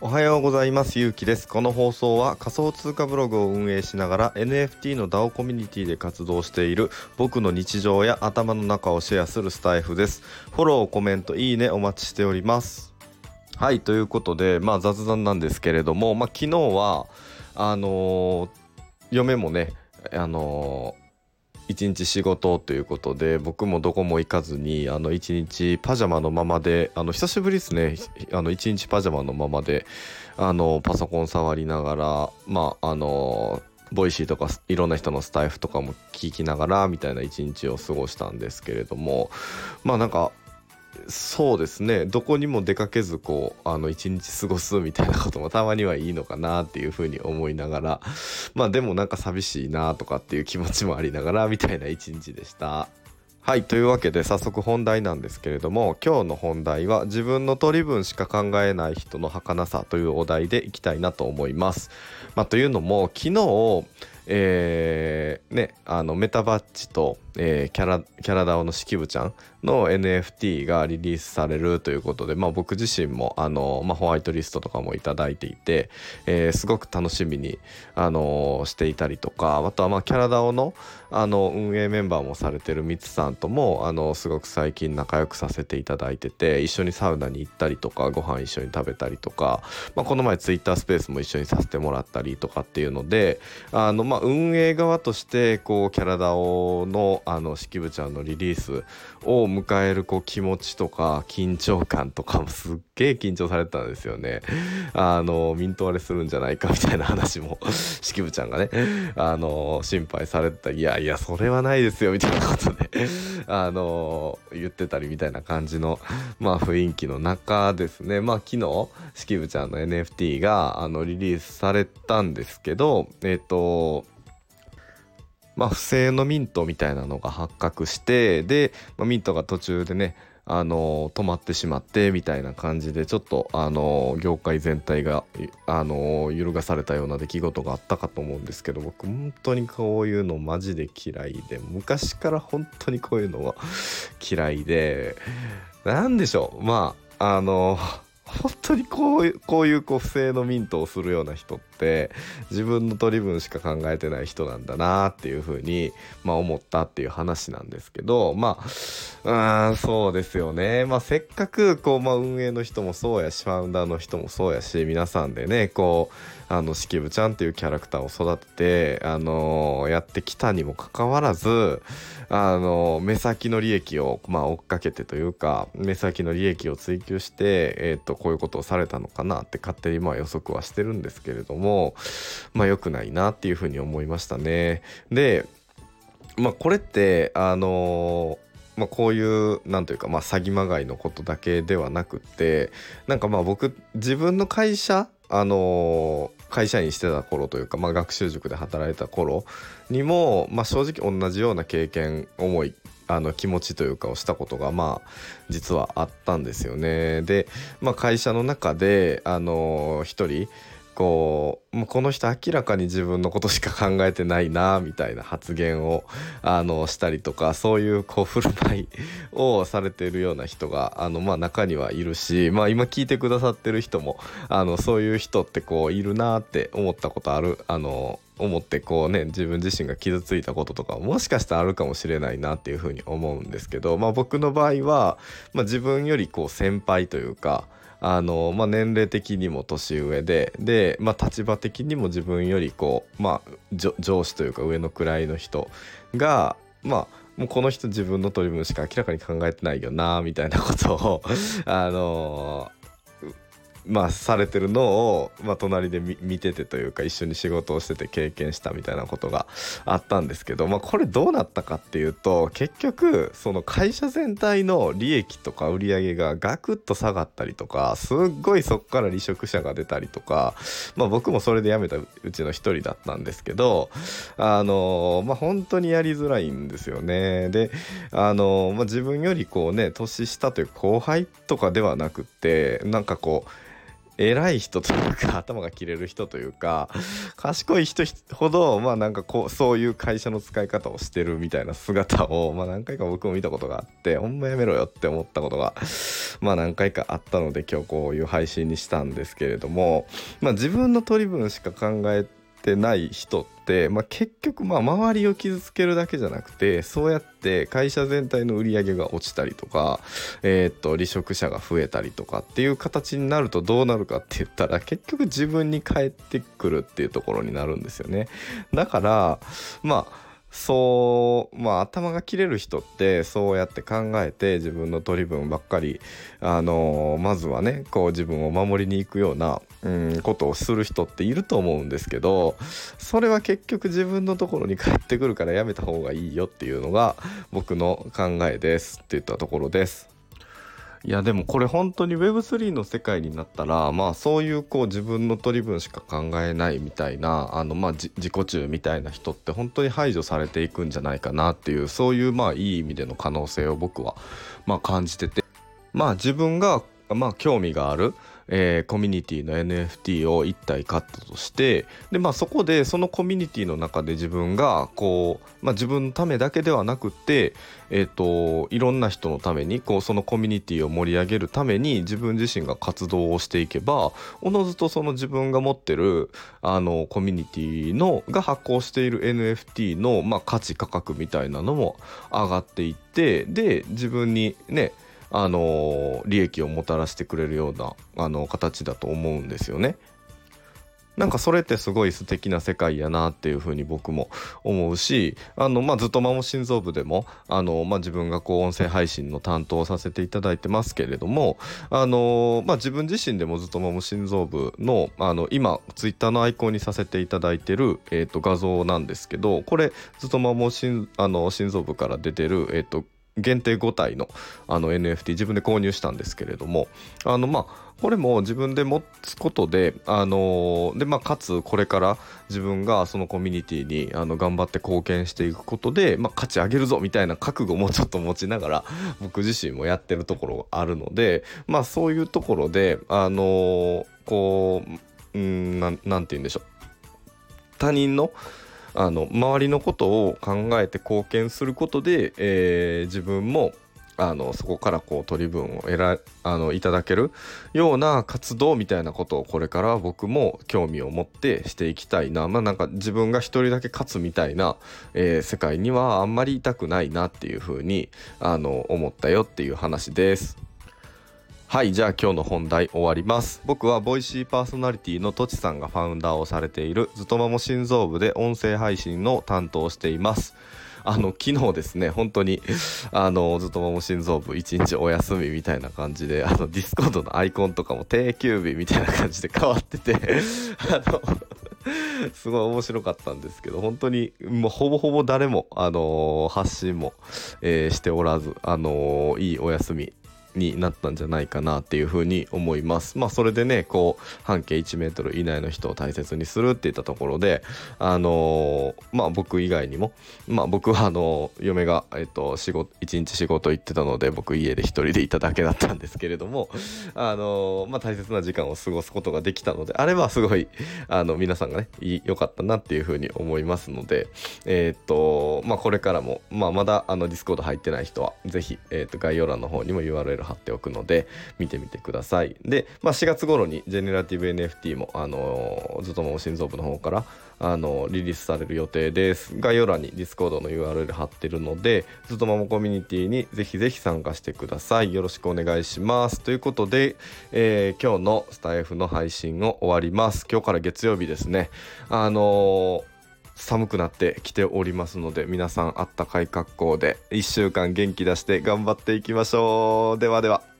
おはようございます。ゆうきです。この放送は仮想通貨ブログを運営しながら NFT の DAO コミュニティで活動している僕の日常や頭の中をシェアするスタイフです。フォローコメントいいねお待ちしております。はいということでまあ雑談なんですけれどもまあ昨日はあのー、嫁もねあのー一日仕事ということで僕もどこも行かずにあの一日パジャマのままであの久しぶりですね。あの一日パジャマのままであのパソコン触りながらまああのボイシーとかいろんな人のスタイフとかも聞きながらみたいな一日を過ごしたんですけれどもまあなんかそうですねどこにも出かけずこうあの一日過ごすみたいなこともたまにはいいのかなっていうふうに思いながら まあでもなんか寂しいなとかっていう気持ちもありながら みたいな一日でした。はいというわけで早速本題なんですけれども今日の本題は自分の取り分しか考えない人の儚さというお題でいきたいなと思います。まあ、というのも昨日えー、ねあのメタバッジと、えー、キャラキャラダオの式部ちゃんの NFT がリリースされるということで、まあ、僕自身もあの、まあ、ホワイトリストとかも頂いていて、えー、すごく楽しみに、あのしていたりとかあとはまあキャラダオのあの運営メンバーもされてるミツさんともあのすごく最近仲良くさせていただいてて一緒にサウナに行ったりとかご飯一緒に食べたりとか、まあ、この前ツイッタースペースも一緒にさせてもらったりとかっていうのであの、まあ、ま運営側としてこうキャラダオのあの式部ちゃんのリリースを迎えるこう気持ちとか緊張感とかもすっげえ緊張されてたんですよね。あのミント割れするんじゃないかみたいな話も 式部ちゃんがねあの心配されてたいやいやそれはないですよみたいなことで あの言ってたりみたいな感じのまあ雰囲気の中ですねまあ昨日式部ちゃんの NFT があのリリースされたんですけどえっ、とまあ、不正のミントみたいなのが発覚してで、まあ、ミントが途中でねあの止まってしまってみたいな感じでちょっとあの業界全体があの揺るがされたような出来事があったかと思うんですけど僕本当にこういうのマジで嫌いで昔から本当にこういうのは 嫌いで何でしょうまああの本当にこういうこういうこう不正のミントをするような人って自分の取り分しか考えてない人なんだなっていうふうに、まあ、思ったっていう話なんですけどまあうんそうですよね、まあ、せっかくこう、まあ、運営の人もそうやしファウンダーの人もそうやし皆さんでねこうあの式部ちゃんっていうキャラクターを育てて、あのー、やってきたにもかかわらずあの目先の利益を、まあ、追っかけてというか目先の利益を追求して、えーと、こういうことをされたのかなって勝手にまあ予測はしてるんですけれどももまあ良くないなっていうふうに思いましたね。でまあこれってあのまあ、こういうなんというか、まあ、詐欺まがいのことだけではなくってなんかまあ僕自分の会社あの会社員してた頃というか、まあ、学習塾で働いた頃にも、まあ、正直同じような経験思いあの気持ちというかをしたことがまあ実はあったんですよね。で、まあ、会社の中であの一人こうもうこの人明らかに自分のことしか考えてないなみたいな発言をあのしたりとかそういうこう振る舞いをされているような人があの、まあ、中にはいるし、まあ、今聞いてくださってる人もあのそういう人ってこういるなって思ったことあるあの思ってこうね自分自身が傷ついたこととかもしかしたらあるかもしれないなっていうふうに思うんですけど、まあ、僕の場合は、まあ、自分よりこう先輩というかあの、まあ、年齢的にも年上でで、まあ、立場的にも自分よりこう、まあ、上司というか上の位の人がまあもうこの人自分の取り分しか明らかに考えてないよなみたいなことをあのまあ、されてるのを、まあ、隣で見ててというか一緒に仕事をしてて経験したみたいなことがあったんですけど、まあ、これどうなったかっていうと結局その会社全体の利益とか売り上げがガクッと下がったりとかすっごいそこから離職者が出たりとか、まあ、僕もそれで辞めたうちの一人だったんですけどあのまあ本当にやりづらいんですよね。であの、まあ、自分よりこうね年下という後輩とかではなくてなんかこう偉い人というか 頭が切れる人というか賢い人ほどまあなんかこうそういう会社の使い方をしてるみたいな姿をまあ何回か僕も見たことがあってほんまやめろよって思ったことがまあ何回かあったので今日こういう配信にしたんですけれどもまあ自分の取り分しか考えててない人って、まあ、結局まあ周りを傷つけるだけじゃなくてそうやって会社全体の売り上げが落ちたりとか、えー、っと離職者が増えたりとかっていう形になるとどうなるかって言ったら結局自分に返ってくるっていうところになるんですよね。だからまあそうまあ頭が切れる人ってそうやって考えて自分の取り分ばっかりあのまずはねこう自分を守りに行くような、うん、ことをする人っていると思うんですけどそれは結局自分のところに帰ってくるからやめた方がいいよっていうのが僕の考えですって言ったところです。いやでもこれ本当に Web3 の世界になったらまあそういうこう自分の取り分しか考えないみたいなあのまあ自己中みたいな人って本当に排除されていくんじゃないかなっていうそういうまあいい意味での可能性を僕はまあ感じてて。まあ自分がまあ興味があるえー、コミュニティの NFT を1体買ったとしてで、まあ、そこでそのコミュニティの中で自分がこう、まあ、自分のためだけではなくて、えーと、いろんな人のためにこうそのコミュニティを盛り上げるために自分自身が活動をしていけばおのずとその自分が持ってるあのコミュニティのが発行している NFT の、まあ、価値価格みたいなのも上がっていってで自分にねあの利益をもたらしてくれるようなあの形だと思うんですよね。なんかそれってすごい素敵な世界やなっていうふうに僕も思うしあの、まあ、ずっとマモ心臓部でもあの、まあ、自分がこう音声配信の担当をさせていただいてますけれどもあの、まあ、自分自身でもずっとマモ心臓部のあの今ツイッターのアイコンにさせていただいてる、えー、と画像なんですけどこれずっとマモ心あの心臓部から出てる、えー、と限定5体のあの NFT 自分で購入したんですけれどもあのまあこれも自分で持つことであのでまあかつこれから自分がそのコミュニティにあの頑張って貢献していくことで、まあ、価値上げるぞみたいな覚悟も ちょっと持ちながら僕自身もやってるところがあるのでまあそういうところであのこううんなんて言うんでしょう。他人のあの周りのことを考えて貢献することで、えー、自分もあのそこからこう取り分を得らあのいただけるような活動みたいなことをこれから僕も興味を持ってしていきたいなまあなんか自分が一人だけ勝つみたいな、えー、世界にはあんまりいたくないなっていうふうにあの思ったよっていう話です。はいじゃあ今日の本題終わります。僕はボイシーパーソナリティのとちさんがファウンダーをされているずとまも心臓部で音声配信の担当しています。あの昨日ですね本当にあのずっともも心臓部一日お休みみたいな感じであのディスコードのアイコンとかも定休日みたいな感じで変わっててあのすごい面白かったんですけど本当にもうほぼほぼ誰も、あの、発信も、えー、しておらず、あの、いいお休みになったんじゃないかなっていうふうに思います。まあそれでねこう半径1メートル以内の人を大切にするっていったところであのー、まあ僕以外にもまあ僕はあの嫁がえっと仕事1日仕事行ってたので僕家で1人でいただけだったんですけれどもあのー、まあ大切な時間を過ごすことができたのであればすごいあの皆さんがね良かったなっていうふうに思いますのでえー、っとまあこれからもまあまだあのディスコード入ってない人は是非えー、っと概要欄の方にも URL 貼っておくので見てみてください。で、まあ、4月頃にジェネラティブ NFT も、あの、ずっとも心臓部の方からあのリリースされる予定です。概要欄に Discord の URL 貼ってるのでずっとももコミュニティにぜひぜひ参加してください。よろしくお願いします。ということで、えー、今日のスタイフの配信を終わります。今日から月曜日ですね。あのー寒くなってきておりますので皆さんあったかい格好で1週間元気出して頑張っていきましょう。ではでは。